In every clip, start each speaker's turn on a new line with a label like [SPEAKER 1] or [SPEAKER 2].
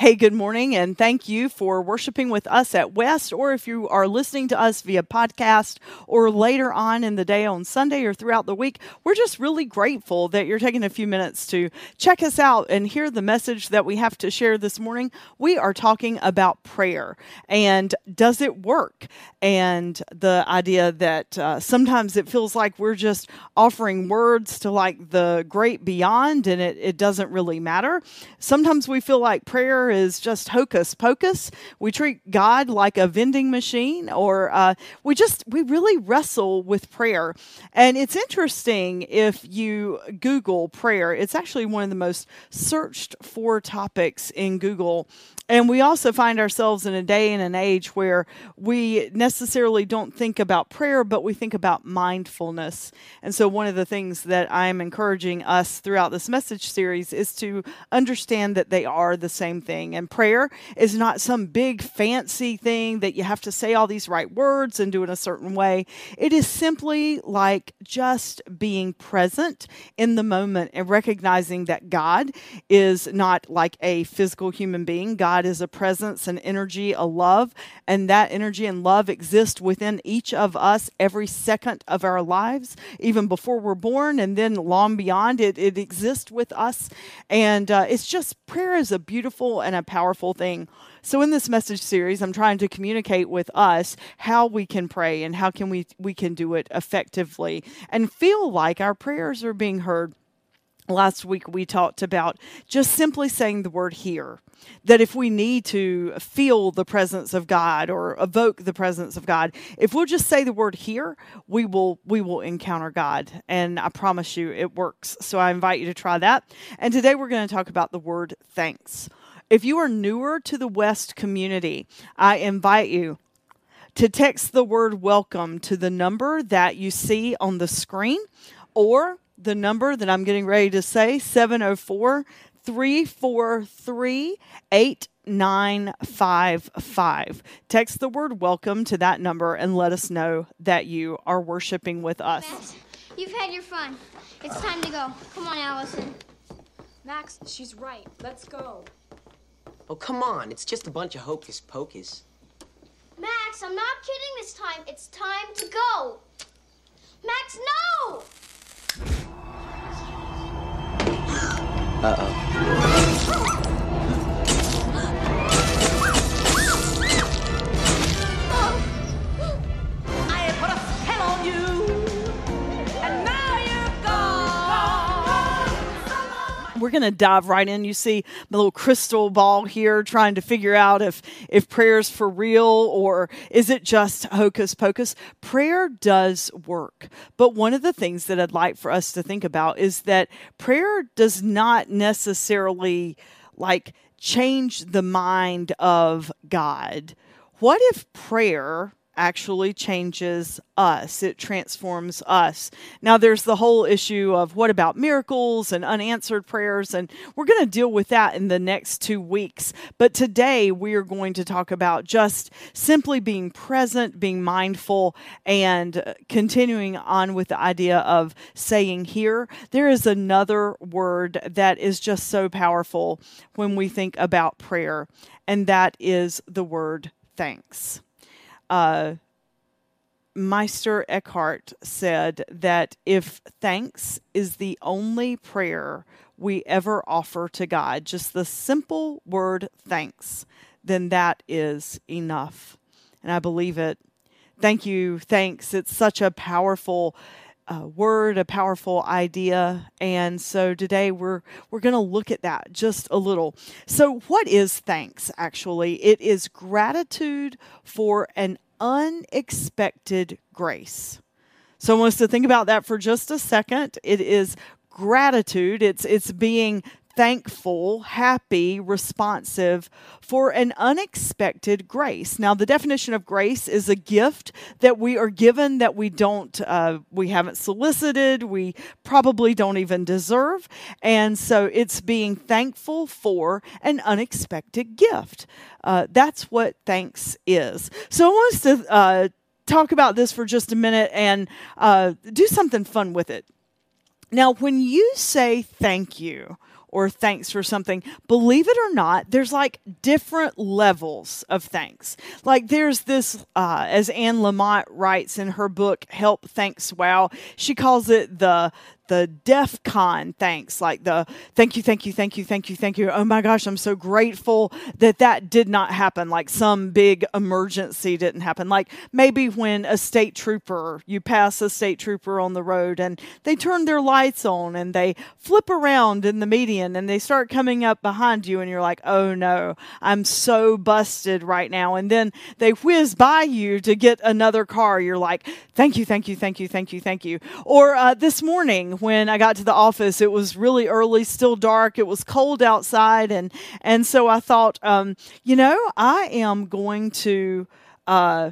[SPEAKER 1] Hey, good morning, and thank you for worshiping with us at West, or if you are listening to us via podcast or later on in the day on Sunday or throughout the week. We're just really grateful that you're taking a few minutes to check us out and hear the message that we have to share this morning. We are talking about prayer and does it work? And the idea that uh, sometimes it feels like we're just offering words to like the great beyond and it, it doesn't really matter. Sometimes we feel like prayer is just hocus pocus. We treat God like a vending machine, or uh, we just, we really wrestle with prayer. And it's interesting if you Google prayer, it's actually one of the most searched for topics in Google. And we also find ourselves in a day and an age where we necessarily don't think about prayer, but we think about mindfulness. And so, one of the things that I'm encouraging us throughout this message series is to understand that they are the same thing thing. And prayer is not some big fancy thing that you have to say all these right words and do it a certain way. It is simply like just being present in the moment and recognizing that God is not like a physical human being. God is a presence, an energy, a love, and that energy and love exist within each of us every second of our lives, even before we're born, and then long beyond. It, it exists with us. And uh, it's just prayer is a beautiful and a powerful thing. So in this message series, I'm trying to communicate with us how we can pray and how can we we can do it effectively and feel like our prayers are being heard. Last week we talked about just simply saying the word here. That if we need to feel the presence of God or evoke the presence of God, if we'll just say the word here, we will we will encounter God. And I promise you it works. So I invite you to try that. And today we're going to talk about the word thanks. If you are newer to the West community, I invite you to text the word welcome to the number that you see on the screen or the number that I'm getting ready to say 704 343 8955. Text the word welcome to that number and let us know that you are worshiping with us.
[SPEAKER 2] Max, you've had your fun. It's time to go. Come on, Allison.
[SPEAKER 3] Max, she's right. Let's go.
[SPEAKER 4] Oh, come on. It's just a bunch of hocus pocus.
[SPEAKER 2] Max, I'm not kidding this time. It's time to go. Max, no!
[SPEAKER 4] Uh
[SPEAKER 1] we're going to dive right in. You see the little crystal ball here trying to figure out if if prayer is for real or is it just hocus pocus. Prayer does work. But one of the things that I'd like for us to think about is that prayer does not necessarily like change the mind of God. What if prayer actually changes us. It transforms us. Now, there's the whole issue of what about miracles and unanswered prayers, and we're going to deal with that in the next two weeks. But today, we are going to talk about just simply being present, being mindful, and uh, continuing on with the idea of saying here. There is another word that is just so powerful when we think about prayer, and that is the word thanks uh, Meister Eckhart said that if thanks is the only prayer we ever offer to God, just the simple word thanks, then that is enough. And I believe it. Thank you, thanks. It's such a powerful uh, word, a powerful idea, and so today we're we're going to look at that just a little. So, what is thanks? Actually, it is gratitude for an unexpected grace. So, I want us to think about that for just a second. It is gratitude. It's it's being thankful, happy, responsive for an unexpected grace. Now, the definition of grace is a gift that we are given that we don't, uh, we haven't solicited, we probably don't even deserve. And so it's being thankful for an unexpected gift. Uh, that's what thanks is. So I want us to uh, talk about this for just a minute and uh, do something fun with it. Now, when you say thank you, or thanks for something, believe it or not, there's like different levels of thanks. Like there's this, uh, as Anne Lamott writes in her book, Help Thanks Wow, she calls it the the DEF CON thanks, like the thank you, thank you, thank you, thank you, thank you. Oh my gosh, I'm so grateful that that did not happen. Like some big emergency didn't happen. Like maybe when a state trooper, you pass a state trooper on the road and they turn their lights on and they flip around in the median and they start coming up behind you and you're like, oh no, I'm so busted right now. And then they whiz by you to get another car. You're like, thank you, thank you, thank you, thank you, thank you. Or uh, this morning, when I got to the office. It was really early, still dark. It was cold outside, and and so I thought, um, you know, I am going to. Uh,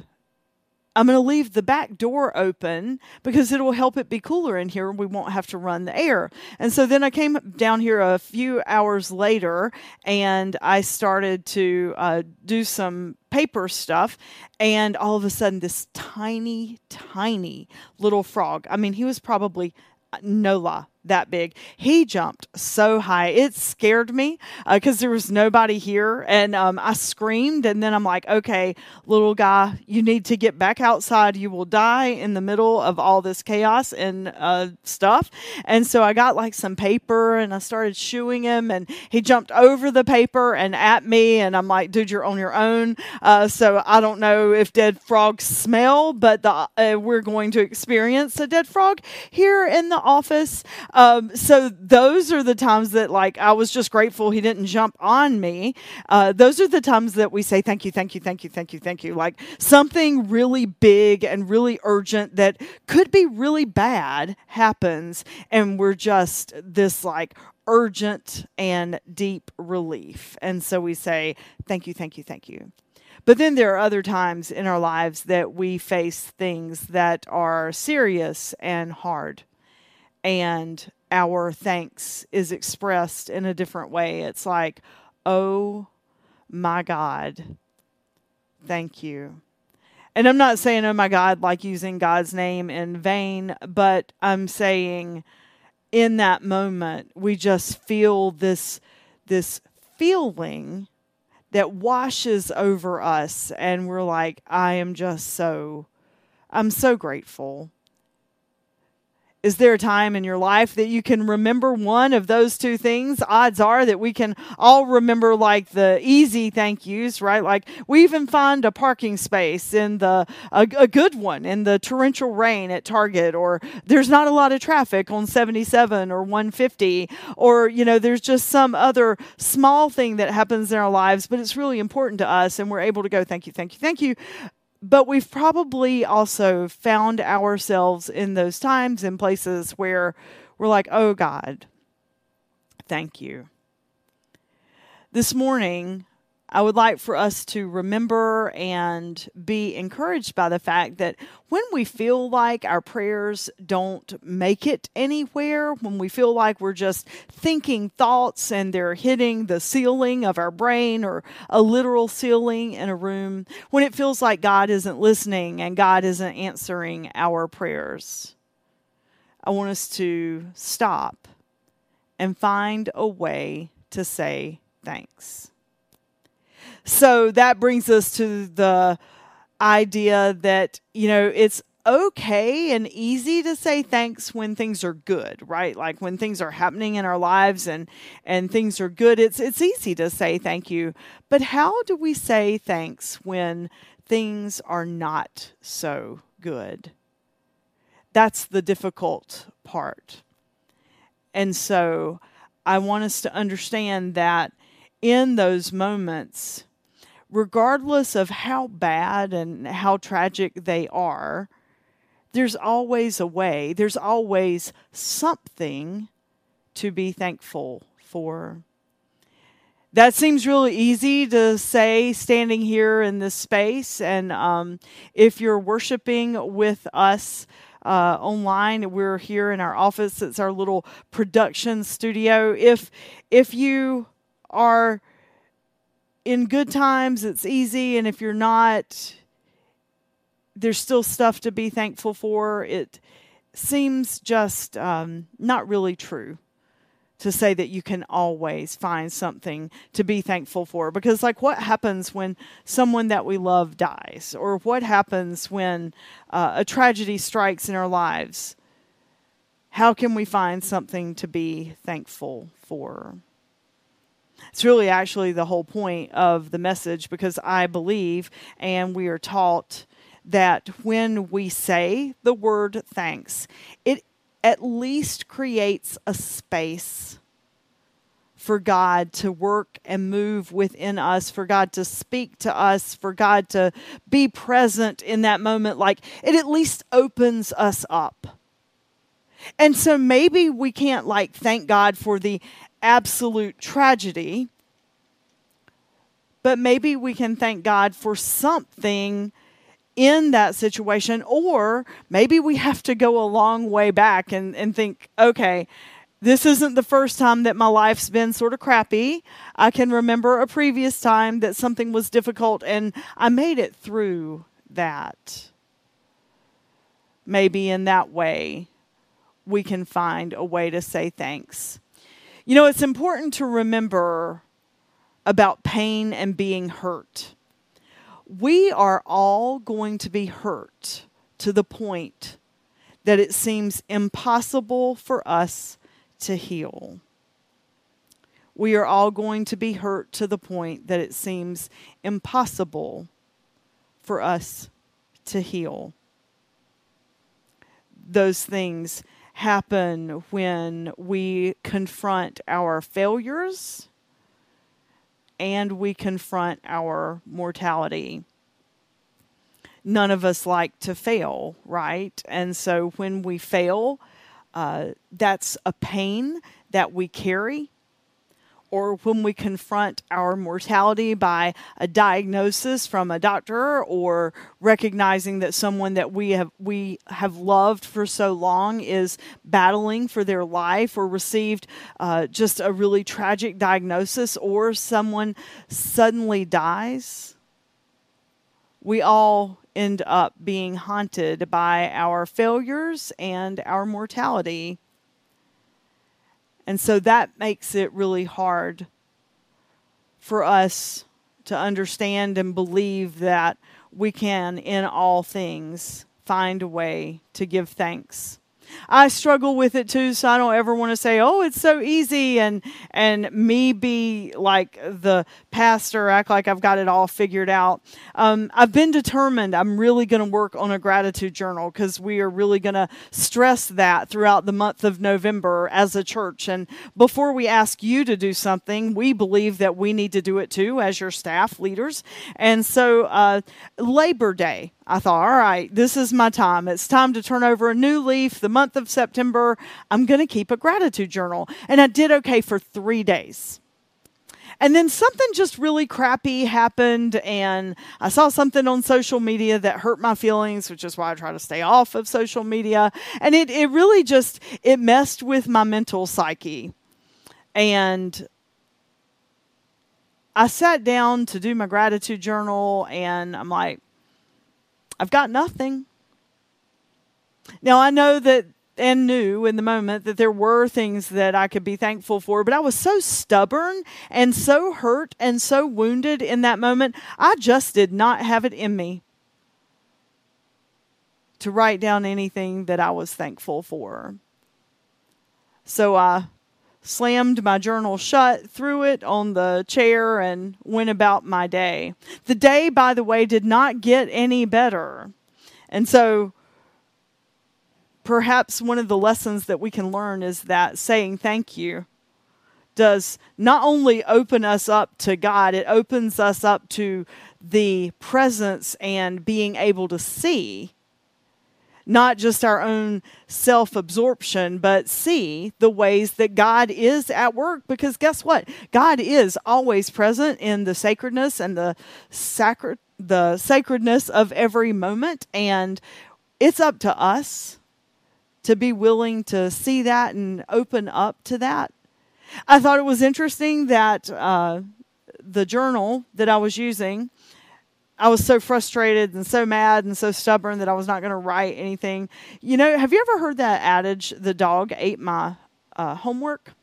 [SPEAKER 1] I'm going to leave the back door open because it will help it be cooler in here. and We won't have to run the air. And so then I came down here a few hours later and I started to uh, do some paper stuff. And all of a sudden, this tiny, tiny little frog I mean, he was probably no lie, that big. He jumped so high. It scared me because uh, there was nobody here. And um, I screamed. And then I'm like, okay, little guy, you need to get back outside. You will die in the middle of all this chaos and uh, stuff. And so I got like some paper and I started shooing him. And he jumped over the paper and at me. And I'm like, dude, you're on your own. Uh, so I don't know if dead frogs smell, but the, uh, we're going to experience a dead frog here in the office. Um, so those are the times that like I was just grateful he didn't jump on me. Uh, those are the times that we say thank you, thank you, thank you, thank you, thank you. Like something really big and really urgent that could be really bad happens, and we're just this like urgent and deep relief. And so we say thank you, thank you, thank you. But then there are other times in our lives that we face things that are serious and hard and our thanks is expressed in a different way. It's like, oh my God, thank you. And I'm not saying, oh my God, like using God's name in vain, but I'm saying in that moment, we just feel this, this feeling that washes over us. And we're like, I am just so, I'm so grateful is there a time in your life that you can remember one of those two things? Odds are that we can all remember like the easy thank yous, right? Like we even find a parking space in the a, a, good one in the torrential rain at Target, or there's not a lot of traffic on 77 or 150, or you know there's just some other small thing that happens in our lives, but it's really important to us, and we're able to go thank you, thank you, thank you but we've probably also found ourselves in those times and places where we're like, oh God, thank you. This morning, I would like for us to remember and be encouraged by the fact that when we feel like our prayers don't make it anywhere, when we feel like we're just thinking thoughts and they're hitting the ceiling of our brain or a literal ceiling in a room, when it feels like God isn't listening and God isn't answering our prayers, I want us to stop and find a way to say thanks. So that brings us to the idea that, you know, it's okay and easy to say thanks when things are good, right? Like when things are happening in our lives and and things are good, it's it's easy to say thank you. But how do we say thanks when things are not so good? That's the difficult part. And so I want us to understand that in those moments regardless of how bad and how tragic they are, there's always a way, there's always something to be thankful for. That seems really easy to say standing here in this space. And um, if you're worshiping with us, uh, online. We're here in our office. It's our little production studio. If if you are in good times, it's easy. And if you're not, there's still stuff to be thankful for. It seems just um, not really true to say that you can always find something to be thankful for. Because, like, what happens when someone that we love dies? Or what happens when uh, a tragedy strikes in our lives? How can we find something to be thankful for? It's really actually the whole point of the message because I believe and we are taught that when we say the word thanks, it at least creates a space for God to work and move within us, for God to speak to us, for God to be present in that moment. Like it at least opens us up. And so maybe we can't like thank God for the absolute tragedy, but maybe we can thank God for something in that situation, or maybe we have to go a long way back and, and think, okay, this isn't the first time that my life's been sort of crappy. I can remember a previous time that something was difficult and I made it through that. Maybe in that way, we can find a way to say thanks. You know, it's important to remember about pain and being hurt we are all going to be hurt to the point that it seems impossible for us to heal. We are all going to be hurt to the point that it seems impossible for us to heal. Those things happen when we confront our failures and we confront our mortality. None of us like to fail, right? And so when we fail, uh, that's a pain that we carry or when we confront our mortality by a diagnosis from a doctor or recognizing that someone that we have we have loved for so long is battling for their life or received uh, just a really tragic diagnosis or someone suddenly dies we all end up being haunted by our failures and our mortality and so that makes it really hard for us to understand and believe that we can, in all things, find a way to give thanks. I struggle with it too, so I don't ever want to say, "Oh, it's so easy," and and me be like the pastor, act like I've got it all figured out. Um, I've been determined. I'm really going to work on a gratitude journal because we are really going to stress that throughout the month of November as a church. And before we ask you to do something, we believe that we need to do it too as your staff leaders. And so, uh, Labor Day I thought, all right, this is my time. It's time to turn over a new leaf. The month of September, I'm going to keep a gratitude journal. And I did okay for three days. And then something just really crappy happened, and I saw something on social media that hurt my feelings, which is why I try to stay off of social media. And it, it really just it messed with my mental psyche. And I sat down to do my gratitude journal, and I'm like, I've got nothing. Now, I know that and knew in the moment that there were things that I could be thankful for, but I was so stubborn and so hurt and so wounded in that moment, I just did not have it in me to write down anything that I was thankful for. So I slammed my journal shut, threw it on the chair, and went about my day. The day, by the way, did not get any better. And so, perhaps one of the lessons that we can learn is that saying thank you does not only open us up to God, it opens us up to the presence and being able to see not just our own self absorption, but see the ways that God is at work. Because guess what? God is always present in the sacredness and the sacred the sacredness of every moment. And it's up to us to be willing to see that and open up to that. I thought it was interesting that uh, the journal that I was using I was so frustrated and so mad and so stubborn that I was not going to write anything. You know, have you ever heard that adage, the dog ate my uh, homework?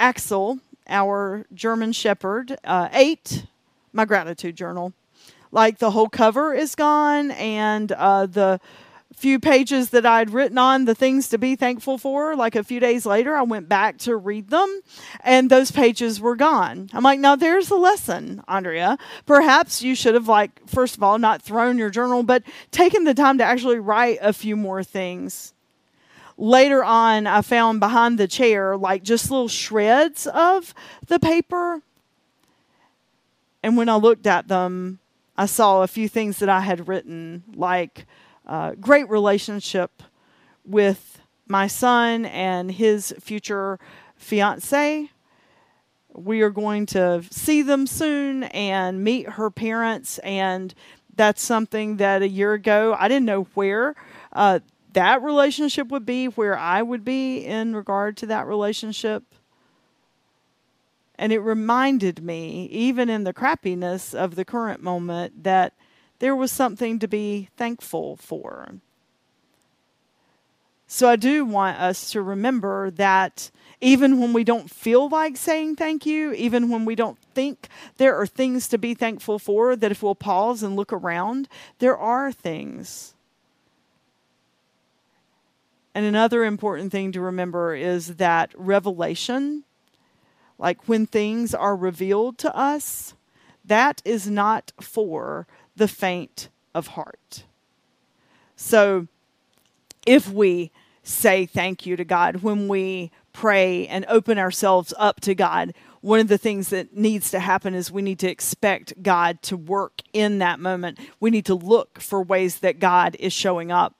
[SPEAKER 1] Axel, our German Shepherd, uh, ate my gratitude journal. Like the whole cover is gone, and uh, the few pages that I'd written on the things to be thankful for, like a few days later, I went back to read them and those pages were gone. I'm like, now there's a lesson, Andrea. Perhaps you should have, like, first of all, not thrown your journal, but taken the time to actually write a few more things. Later on, I found behind the chair, like, just little shreds of the paper. And when I looked at them, I saw a few things that I had written, like, great relationship with my son and his future fiance. We are going to see them soon and meet her parents. And that's something that a year ago I didn't know where uh, that relationship would be, where I would be in regard to that relationship. And it reminded me, even in the crappiness of the current moment, that there was something to be thankful for. So I do want us to remember that even when we don't feel like saying thank you, even when we don't think there are things to be thankful for, that if we'll pause and look around, there are things. And another important thing to remember is that revelation, like when things are revealed to us, that is not for the faint of heart. So if we say thank you to God, when we pray and open ourselves up to God, one of the things that needs to happen is we need to expect God to work in that moment. We need to look for ways that God is showing up.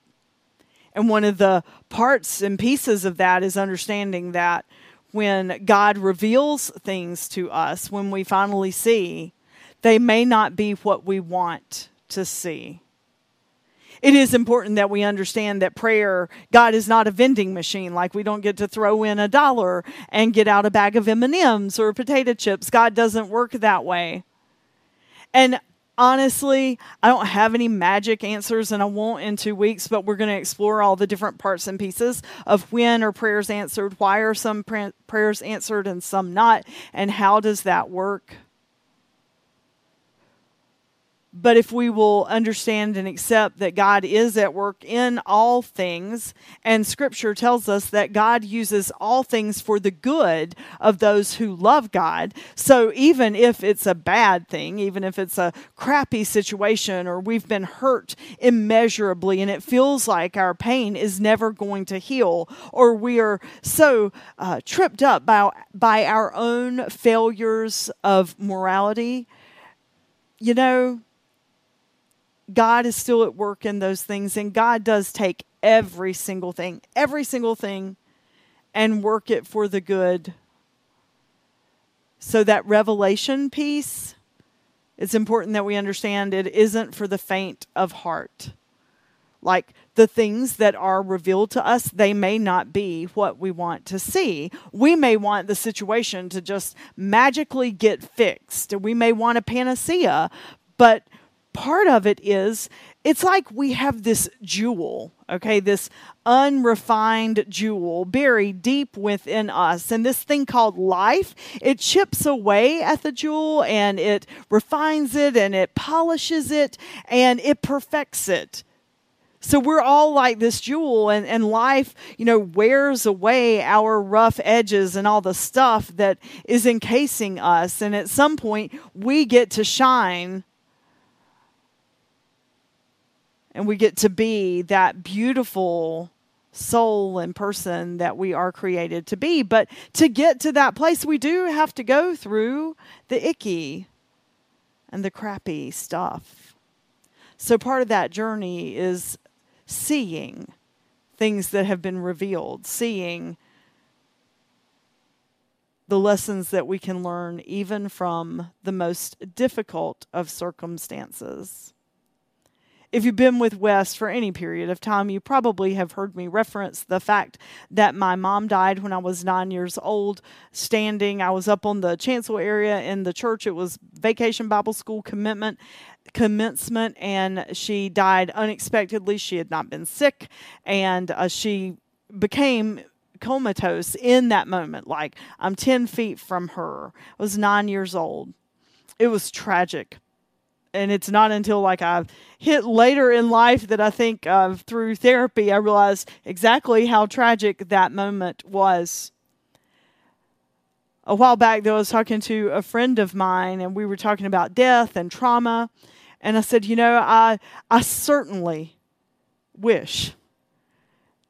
[SPEAKER 1] And one of the parts and pieces of that is understanding that when God reveals things to us, when we finally see, they may not be what we want to see. It is important that we understand that prayer, God is not a vending machine. Like we don't get to throw in a dollar and get out a bag of M&Ms or potato chips. God doesn't work that way. And honestly, I don't have any magic answers and I won't in two weeks, but we're going to explore all the different parts and pieces of when are prayers answered, why are some prayers answered and some not, and how does that work. But if we will understand and accept that God is at work in all things, and scripture tells us that God uses all things for the good of those who love God. So even if it's a bad thing, even if it's a crappy situation, or we've been hurt immeasurably and it feels like our pain is never going to heal, or we are so uh, tripped up by, by our own failures of morality, you know, God is still at work in those things, and God does take every single thing, every single thing, and work it for the good. So, that revelation piece, it's important that we understand it isn't for the faint of heart. Like the things that are revealed to us, they may not be what we want to see. We may want the situation to just magically get fixed. We may want a panacea, but part of it is it's like we have this jewel, okay, this unrefined jewel buried deep within us. And this thing called life, it chips away at the jewel and it refines it and it polishes it and it perfects it. So we're all like this jewel, and, and life, you know, wears away our rough edges and all the stuff that is encasing us. And at some point, we get to shine and we get to be that beautiful soul and person that we are created to be. But to get to that place, we do have to go through the icky and the crappy stuff. So part of that journey is seeing things that have been revealed, seeing the lessons that we can learn even from the most difficult of circumstances. If you've been with West for any period of time, you probably have heard me reference the fact that my mom died when I was nine years old, standing. I was up on the chancel area in the church. It was vacation Bible school commitment commencement and she died unexpectedly. She had not been sick and uh, she became comatose in that moment. Like I'm 10 feet from her. I was nine years old. It was tragic. And it's not until like I've hit later in life that I think uh, through therapy, I realized exactly how tragic that moment was. A while back, though, I was talking to a friend of mine, and we were talking about death and trauma. And I said, you know, I, I certainly wish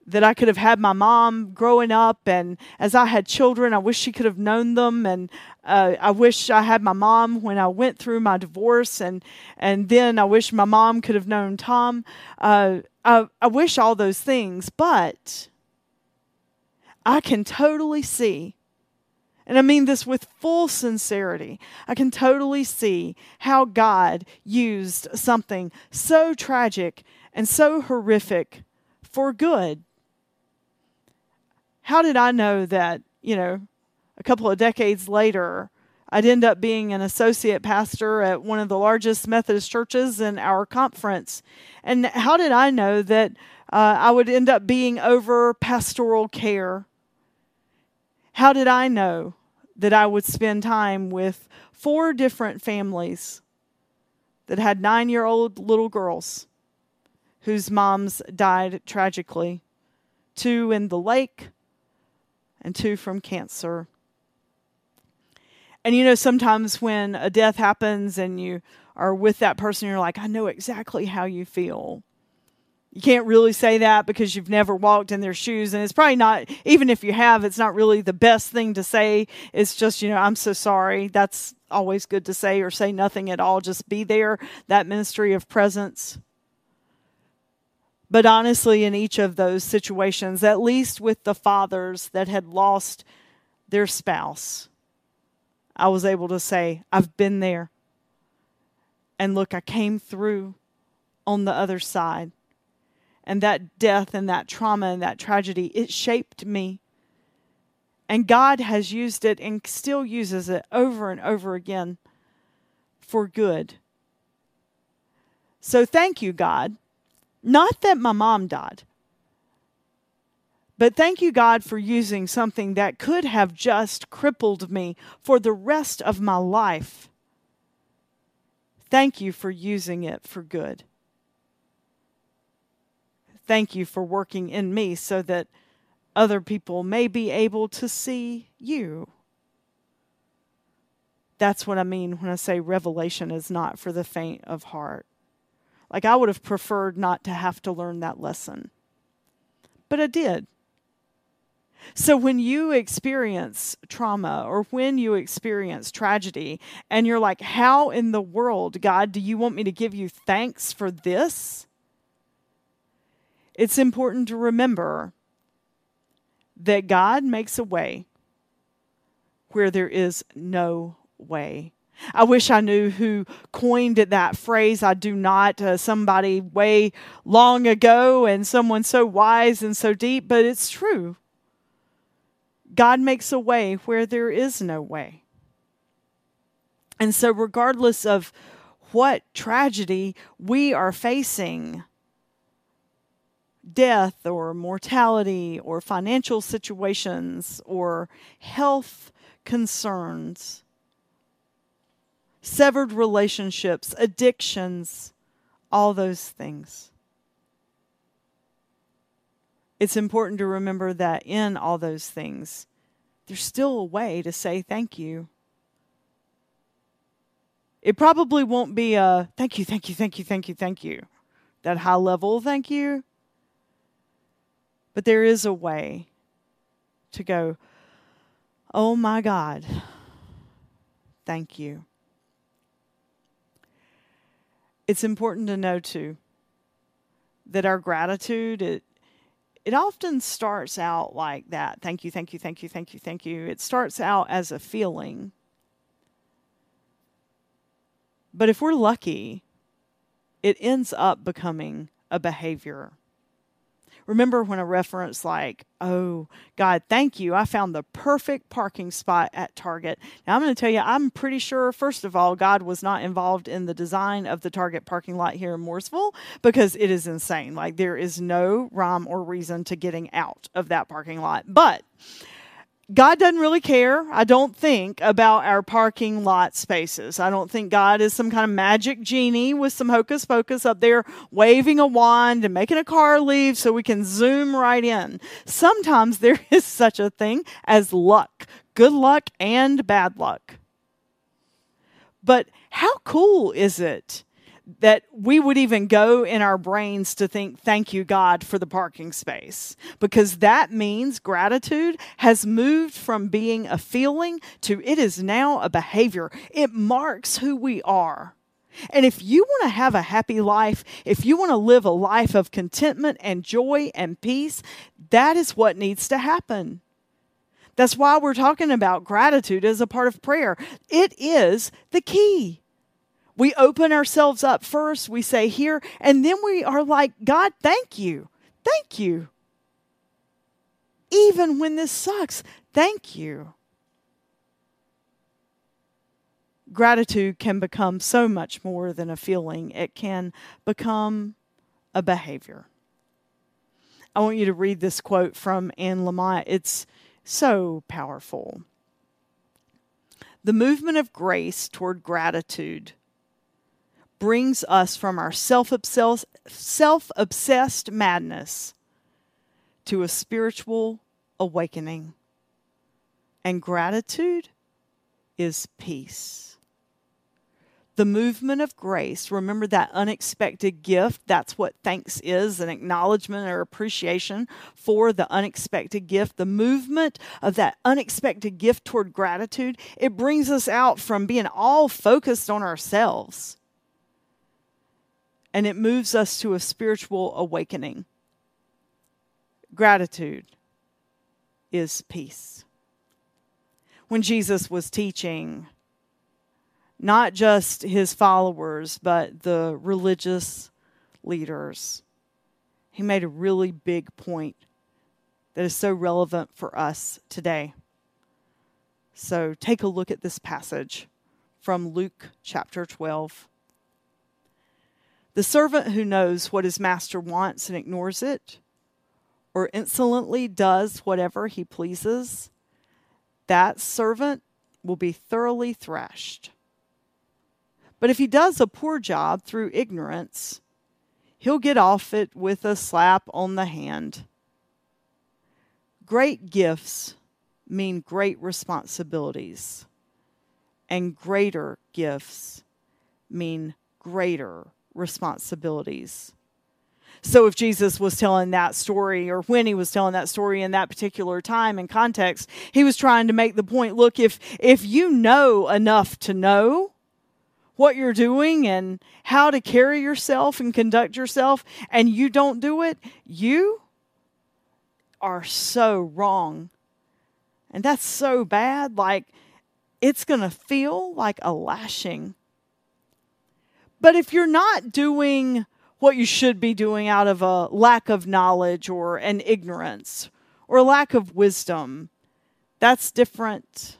[SPEAKER 1] that I could have had my mom growing up, and as I had children, I wish she could have known them, and uh, I wish I had my mom when I went through my divorce, and and then I wish my mom could have known Tom. Uh, I I wish all those things, but I can totally see. And I mean this with full sincerity. I can totally see how God used something so tragic and so horrific for good how did I know that, you know, a couple of decades later, I'd end up being an associate pastor at one of the largest Methodist churches in our conference? And how did I know that uh, I would end up being over pastoral care? How did I know that I would spend time with four different families that had nine year old little girls whose moms died tragically? Two in the lake, and two from cancer. And you know, sometimes when a death happens and you are with that person, you're like, I know exactly how you feel. You can't really say that because you've never walked in their shoes. And it's probably not, even if you have, it's not really the best thing to say. It's just, you know, I'm so sorry. That's always good to say, or say nothing at all. Just be there, that ministry of presence. But honestly, in each of those situations, at least with the fathers that had lost their spouse, I was able to say, I've been there. And look, I came through on the other side. And that death and that trauma and that tragedy, it shaped me. And God has used it and still uses it over and over again for good. So thank you, God not that my mom died, but thank you, God, for using something that could have just crippled me for the rest of my life. Thank you for using it for good. Thank you for working in me so that other people may be able to see you. That's what I mean when I say revelation is not for the faint of heart. Like, I would have preferred not to have to learn that lesson. But I did. So, when you experience trauma or when you experience tragedy, and you're like, How in the world, God, do you want me to give you thanks for this? It's important to remember that God makes a way where there is no way. I wish I knew who coined that phrase. I do not. Uh, somebody way long ago and someone so wise and so deep, but it's true. God makes a way where there is no way. And so, regardless of what tragedy we are facing, death or mortality or financial situations or health concerns, severed relationships, addictions, all those things. It's important to remember that in all those things, there's still a way to say thank you. It probably won't be a thank you, thank you, thank you, thank you, thank you, that high level thank you. But there is a way to go, oh my God, thank you it's important to know too that our gratitude it it often starts out like that. Thank you thank you thank you thank you thank you. It starts out as a feeling. But if we're lucky it ends up becoming a behavior Remember when a reference like, oh, God, thank you. I found the perfect parking spot at Target. Now, I'm going to tell you, I'm pretty sure, first of all, God was not involved in the design of the Target parking lot here in Mooresville because it is insane. Like, there is no rhyme or reason to getting out of that parking lot. But God doesn't really care, I don't think, about our parking lot spaces. I don't think God is some kind of magic genie with some hocus pocus up there waving a wand and making a car leave so we can zoom right in. Sometimes there is such a thing as luck good luck and bad luck. But how cool is it that we would even go in our brains to think, thank you, God, for the parking space. Because that means gratitude has moved from being a feeling to it is now a behavior. It marks who we are. And if you want to have a happy life, if you want to live a life of contentment and joy and peace, that is what needs to happen. That's why we're talking about gratitude as a part of prayer. It is the key. We open ourselves up first, we say here, and then we are like, God, thank you. Thank you. Even when this sucks, thank you. Gratitude can become so much more than a feeling, it can become a behavior. I want you to read this quote from Anne Lamott. It's so powerful. The movement of grace toward gratitude brings us from our self obsessed madness to a spiritual awakening. And gratitude is peace. The movement of grace, remember that unexpected gift. That's what thanks is an acknowledgement or appreciation for the unexpected gift. The movement of that unexpected gift toward gratitude, it brings us out from being all focused on ourselves and it moves us to a spiritual awakening. Gratitude is peace. When Jesus was teaching, not just his followers, but the religious leaders, he made a really big point that is so relevant for us today. So take a look at this passage from Luke chapter 12. The servant who knows what his master wants and ignores it, or insolently does whatever he pleases, that servant will be thoroughly thrashed. But if he does a poor job through ignorance, he'll get off it with a slap on the hand. Great gifts mean great responsibilities, and greater gifts mean greater responsibilities. So, if Jesus was telling that story, or when he was telling that story in that particular time and context, he was trying to make the point look, if, if you know enough to know what you're doing and how to carry yourself and conduct yourself, and you don't do it, you are so wrong. And that's so bad. Like, it's going to feel like a lashing. But if you're not doing what you should be doing out of a lack of knowledge or an ignorance or lack of wisdom, that's different.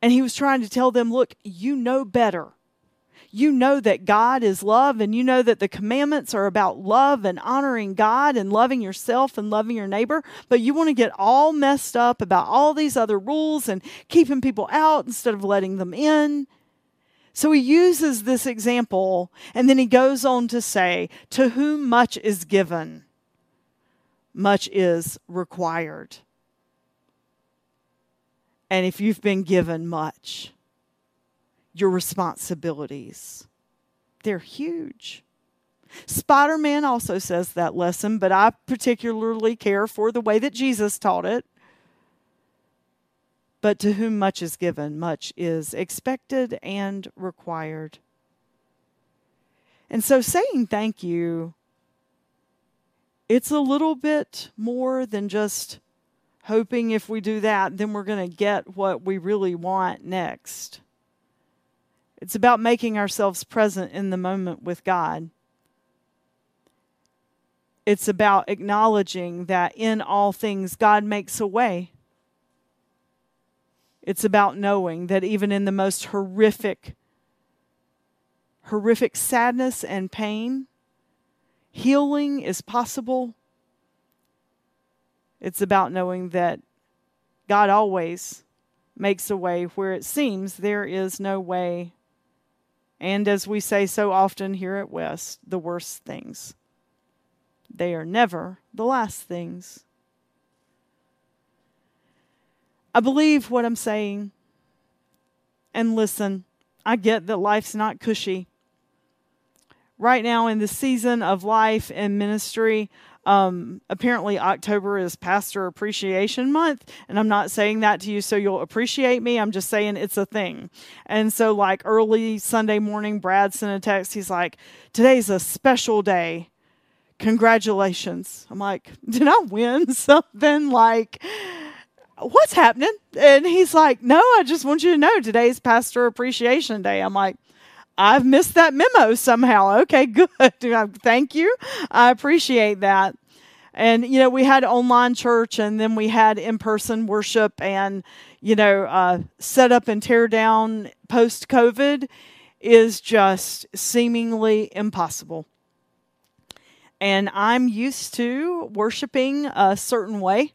[SPEAKER 1] And he was trying to tell them, look, you know better. You know that God is love, and you know that the commandments are about love and honoring God and loving yourself and loving your neighbor. But you want to get all messed up about all these other rules and keeping people out instead of letting them in. So he uses this example and then he goes on to say, To whom much is given, much is required. And if you've been given much, your responsibilities, they're huge. Spider Man also says that lesson, but I particularly care for the way that Jesus taught it. But to whom much is given, much is expected and required. And so saying thank you, it's a little bit more than just hoping if we do that, then we're going to get what we really want next. It's about making ourselves present in the moment with God. It's about acknowledging that in all things God makes a way. It's about knowing that even in the most horrific, horrific sadness and pain, healing is possible. It's about knowing that God always makes a way where it seems there is no way. And as we say so often here at West, the worst things. They are never the last things. I believe what I'm saying. And listen, I get that life's not cushy. Right now, in the season of life and ministry, um, apparently October is Pastor Appreciation Month, and I'm not saying that to you so you'll appreciate me. I'm just saying it's a thing. And so, like early Sunday morning, Brad sent a text. He's like, "Today's a special day. Congratulations!" I'm like, "Did I win something?" Like what's happening? And he's like, no, I just want you to know today's Pastor Appreciation Day. I'm like, I've missed that memo somehow. Okay, good. Thank you. I appreciate that. And, you know, we had online church and then we had in person worship and, you know, uh, set up and tear down post COVID is just seemingly impossible. And I'm used to worshiping a certain way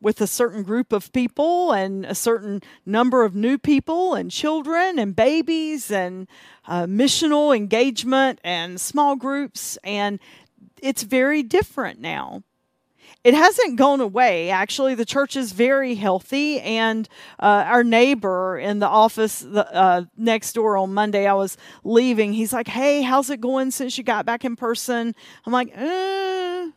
[SPEAKER 1] with a certain group of people and a certain number of new people and children and babies and uh, missional engagement and small groups. And it's very different now. It hasn't gone away. Actually, the church is very healthy. And uh, our neighbor in the office the, uh, next door on Monday, I was leaving. He's like, Hey, how's it going since you got back in person? I'm like, eh.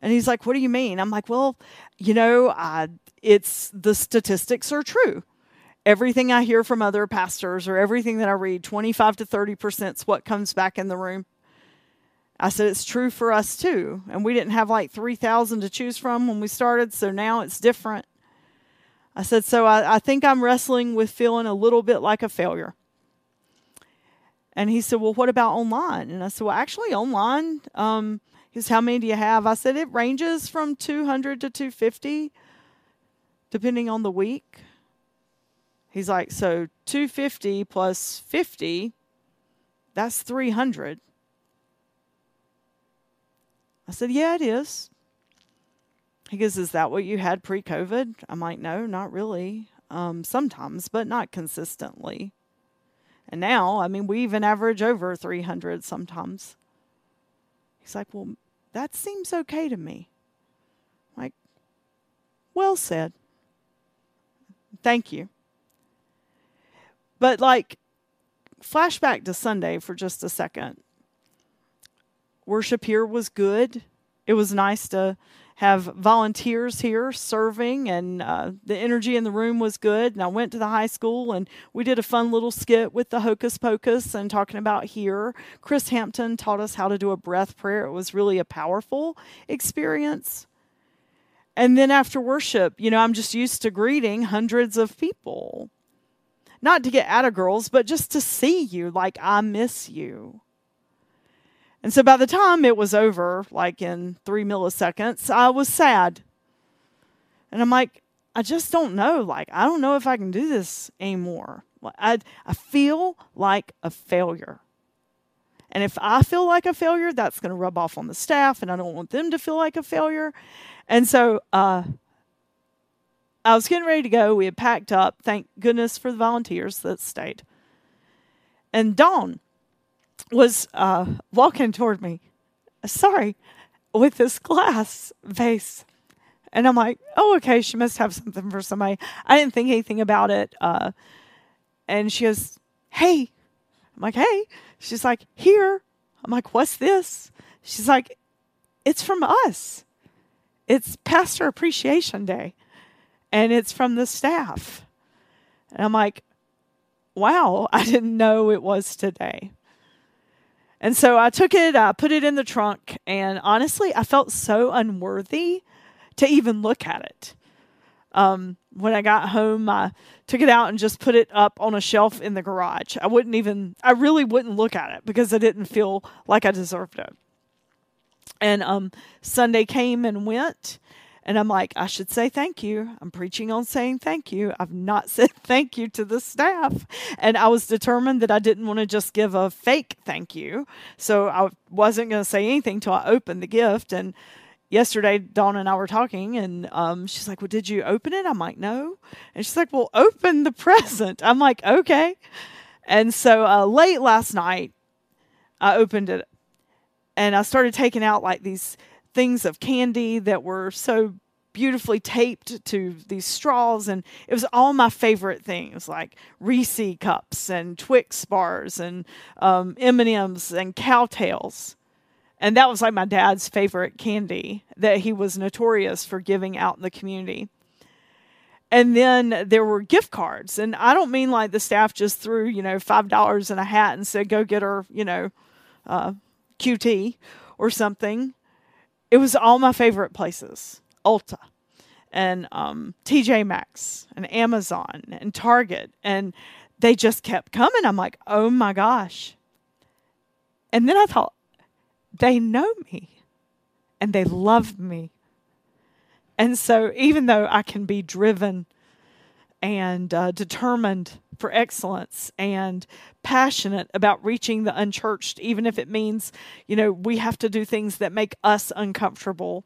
[SPEAKER 1] And he's like, What do you mean? I'm like, Well, you know, uh, it's the statistics are true. Everything I hear from other pastors or everything that I read, 25 to 30% is what comes back in the room. I said, it's true for us too. And we didn't have like 3,000 to choose from when we started, so now it's different. I said, so I, I think I'm wrestling with feeling a little bit like a failure. And he said, well, what about online? And I said, well, actually, online, um, is how many do you have? I said it ranges from 200 to 250 depending on the week. He's like, so 250 plus 50, that's 300. I said, yeah, it is. He goes, is that what you had pre COVID? I'm like, no, not really. Um, sometimes, but not consistently. And now, I mean, we even average over 300 sometimes. He's like, well, that seems okay to me. Like, well said. Thank you. But, like, flashback to Sunday for just a second. Worship here was good. It was nice to have volunteers here serving, and uh, the energy in the room was good. And I went to the high school, and we did a fun little skit with the Hocus Pocus and talking about here. Chris Hampton taught us how to do a breath prayer. It was really a powerful experience. And then after worship, you know, I'm just used to greeting hundreds of people. Not to get out of girls, but just to see you like I miss you. And so by the time it was over, like in three milliseconds, I was sad. And I'm like, I just don't know. Like, I don't know if I can do this anymore. I, I feel like a failure. And if I feel like a failure, that's going to rub off on the staff, and I don't want them to feel like a failure. And so uh, I was getting ready to go. We had packed up. Thank goodness for the volunteers that stayed. And Dawn was uh, walking toward me, sorry, with this glass vase. And I'm like, oh, okay, she must have something for somebody. I didn't think anything about it. Uh, and she goes, hey. I'm like, hey. She's like, here. I'm like, what's this? She's like, it's from us. It's Pastor Appreciation Day. And it's from the staff. And I'm like, wow, I didn't know it was today. And so I took it, I put it in the trunk, and honestly, I felt so unworthy to even look at it. Um, when I got home, I took it out and just put it up on a shelf in the garage. I wouldn't even, I really wouldn't look at it because I didn't feel like I deserved it. And um, Sunday came and went. And I'm like, I should say thank you. I'm preaching on saying thank you. I've not said thank you to the staff. And I was determined that I didn't want to just give a fake thank you. So I wasn't going to say anything till I opened the gift. And yesterday, Dawn and I were talking, and um, she's like, Well, did you open it? I'm like, No. And she's like, Well, open the present. I'm like, Okay. And so uh, late last night, I opened it and I started taking out like these things of candy that were so beautifully taped to these straws and it was all my favorite things like Reese cups and Twix bars and um, M&Ms and Cow Tales and that was like my dad's favorite candy that he was notorious for giving out in the community. And then there were gift cards and i don't mean like the staff just threw you know five dollars in a hat and said go get her you know uh, qt or something it was all my favorite places. Ulta and um, tj maxx and amazon and target. And they just kept coming. I'm like oh my gosh. And then i thought they know me and they love me. And so, even though I can be driven and uh, determined for excellence and passionate about reaching the unchurched, even if it means, you know, we have to do things that make us uncomfortable,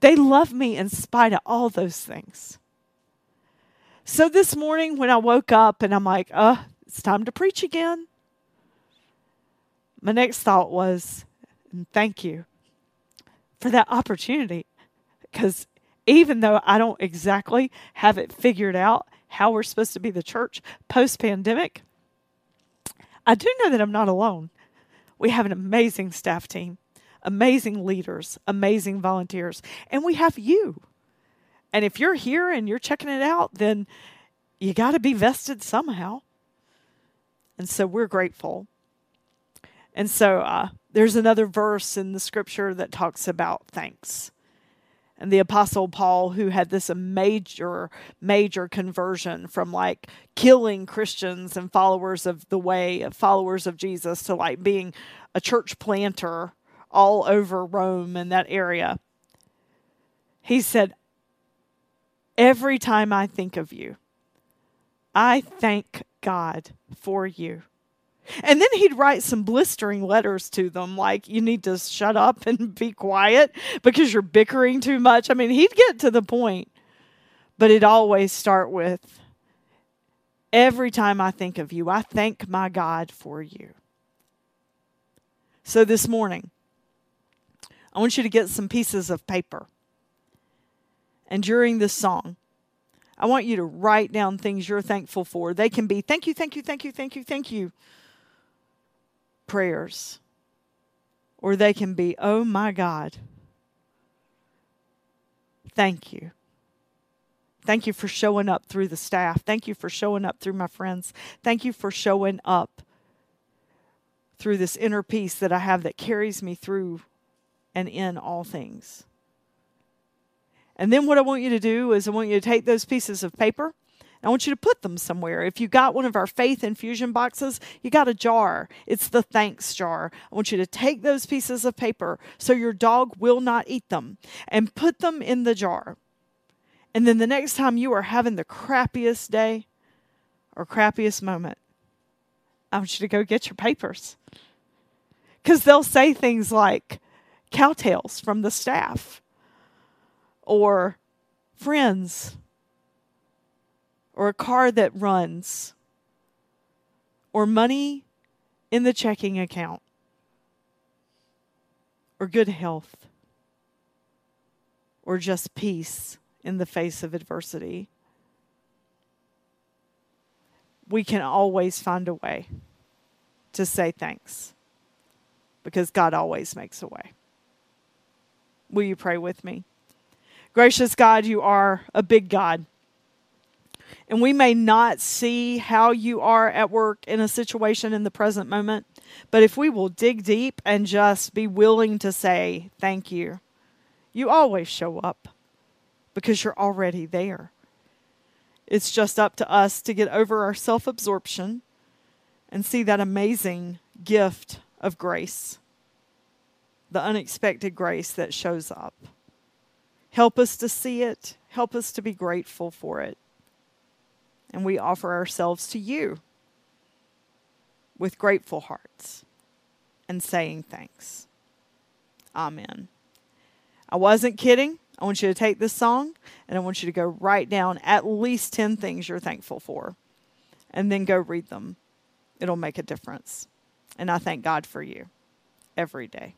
[SPEAKER 1] they love me in spite of all those things. So, this morning when I woke up and I'm like, uh, it's time to preach again, my next thought was, thank you for that opportunity because even though I don't exactly have it figured out how we're supposed to be the church post pandemic, I do know that I'm not alone. We have an amazing staff team, amazing leaders, amazing volunteers, and we have you. And if you're here and you're checking it out, then you got to be vested somehow. And so we're grateful. And so uh, there's another verse in the scripture that talks about thanks and the apostle paul who had this major major conversion from like killing christians and followers of the way followers of jesus to like being a church planter all over rome and that area. He said every time i think of you i thank god for you and then he'd write some blistering letters to them, like, you need to shut up and be quiet because you're bickering too much. I mean, he'd get to the point, but it'd always start with, Every time I think of you, I thank my God for you. So this morning, I want you to get some pieces of paper. And during this song, I want you to write down things you're thankful for. They can be thank you, thank you, thank you, thank you, thank you prayers, or they can be, oh my God, thank you. Thank you for showing up through the staff. Thank you for showing up through my friends. Thank you for showing up through this inner peace that I have that carries me through and in all things. And then what I want you to do is I want you to take those pieces of paper I want you to put them somewhere. If you got one of our faith infusion boxes, you got a jar. It's the thanks jar. I want you to take those pieces of paper so your dog will not eat them and put them in the jar. And then the next time you are having the crappiest day or crappiest moment, I want you to go get your papers. Because they'll say things like Cow Tales from the staff or friends or a car that runs or money in the checking account or good health or just peace in the face of adversity. We can always find a way to say thanks because God always makes a way. Will you pray with me? Gracious God, you are a big God. And we may not see how you are at work in a situation in the present moment, but if we will dig deep and just be willing to say, Thank you, you always show up because you're already there. It's just up to us to get over our self absorption and see that amazing gift of grace. the unexpected grace that shows up. Help us to see it. Help us to be grateful for it. And we offer ourselves to you with grateful hearts and saying thanks. Amen. I wasn't kidding. I want you to take this song and I want you to go write down at least 10 things you're thankful for and then go read them. It'll make a difference. And I thank God for you every day.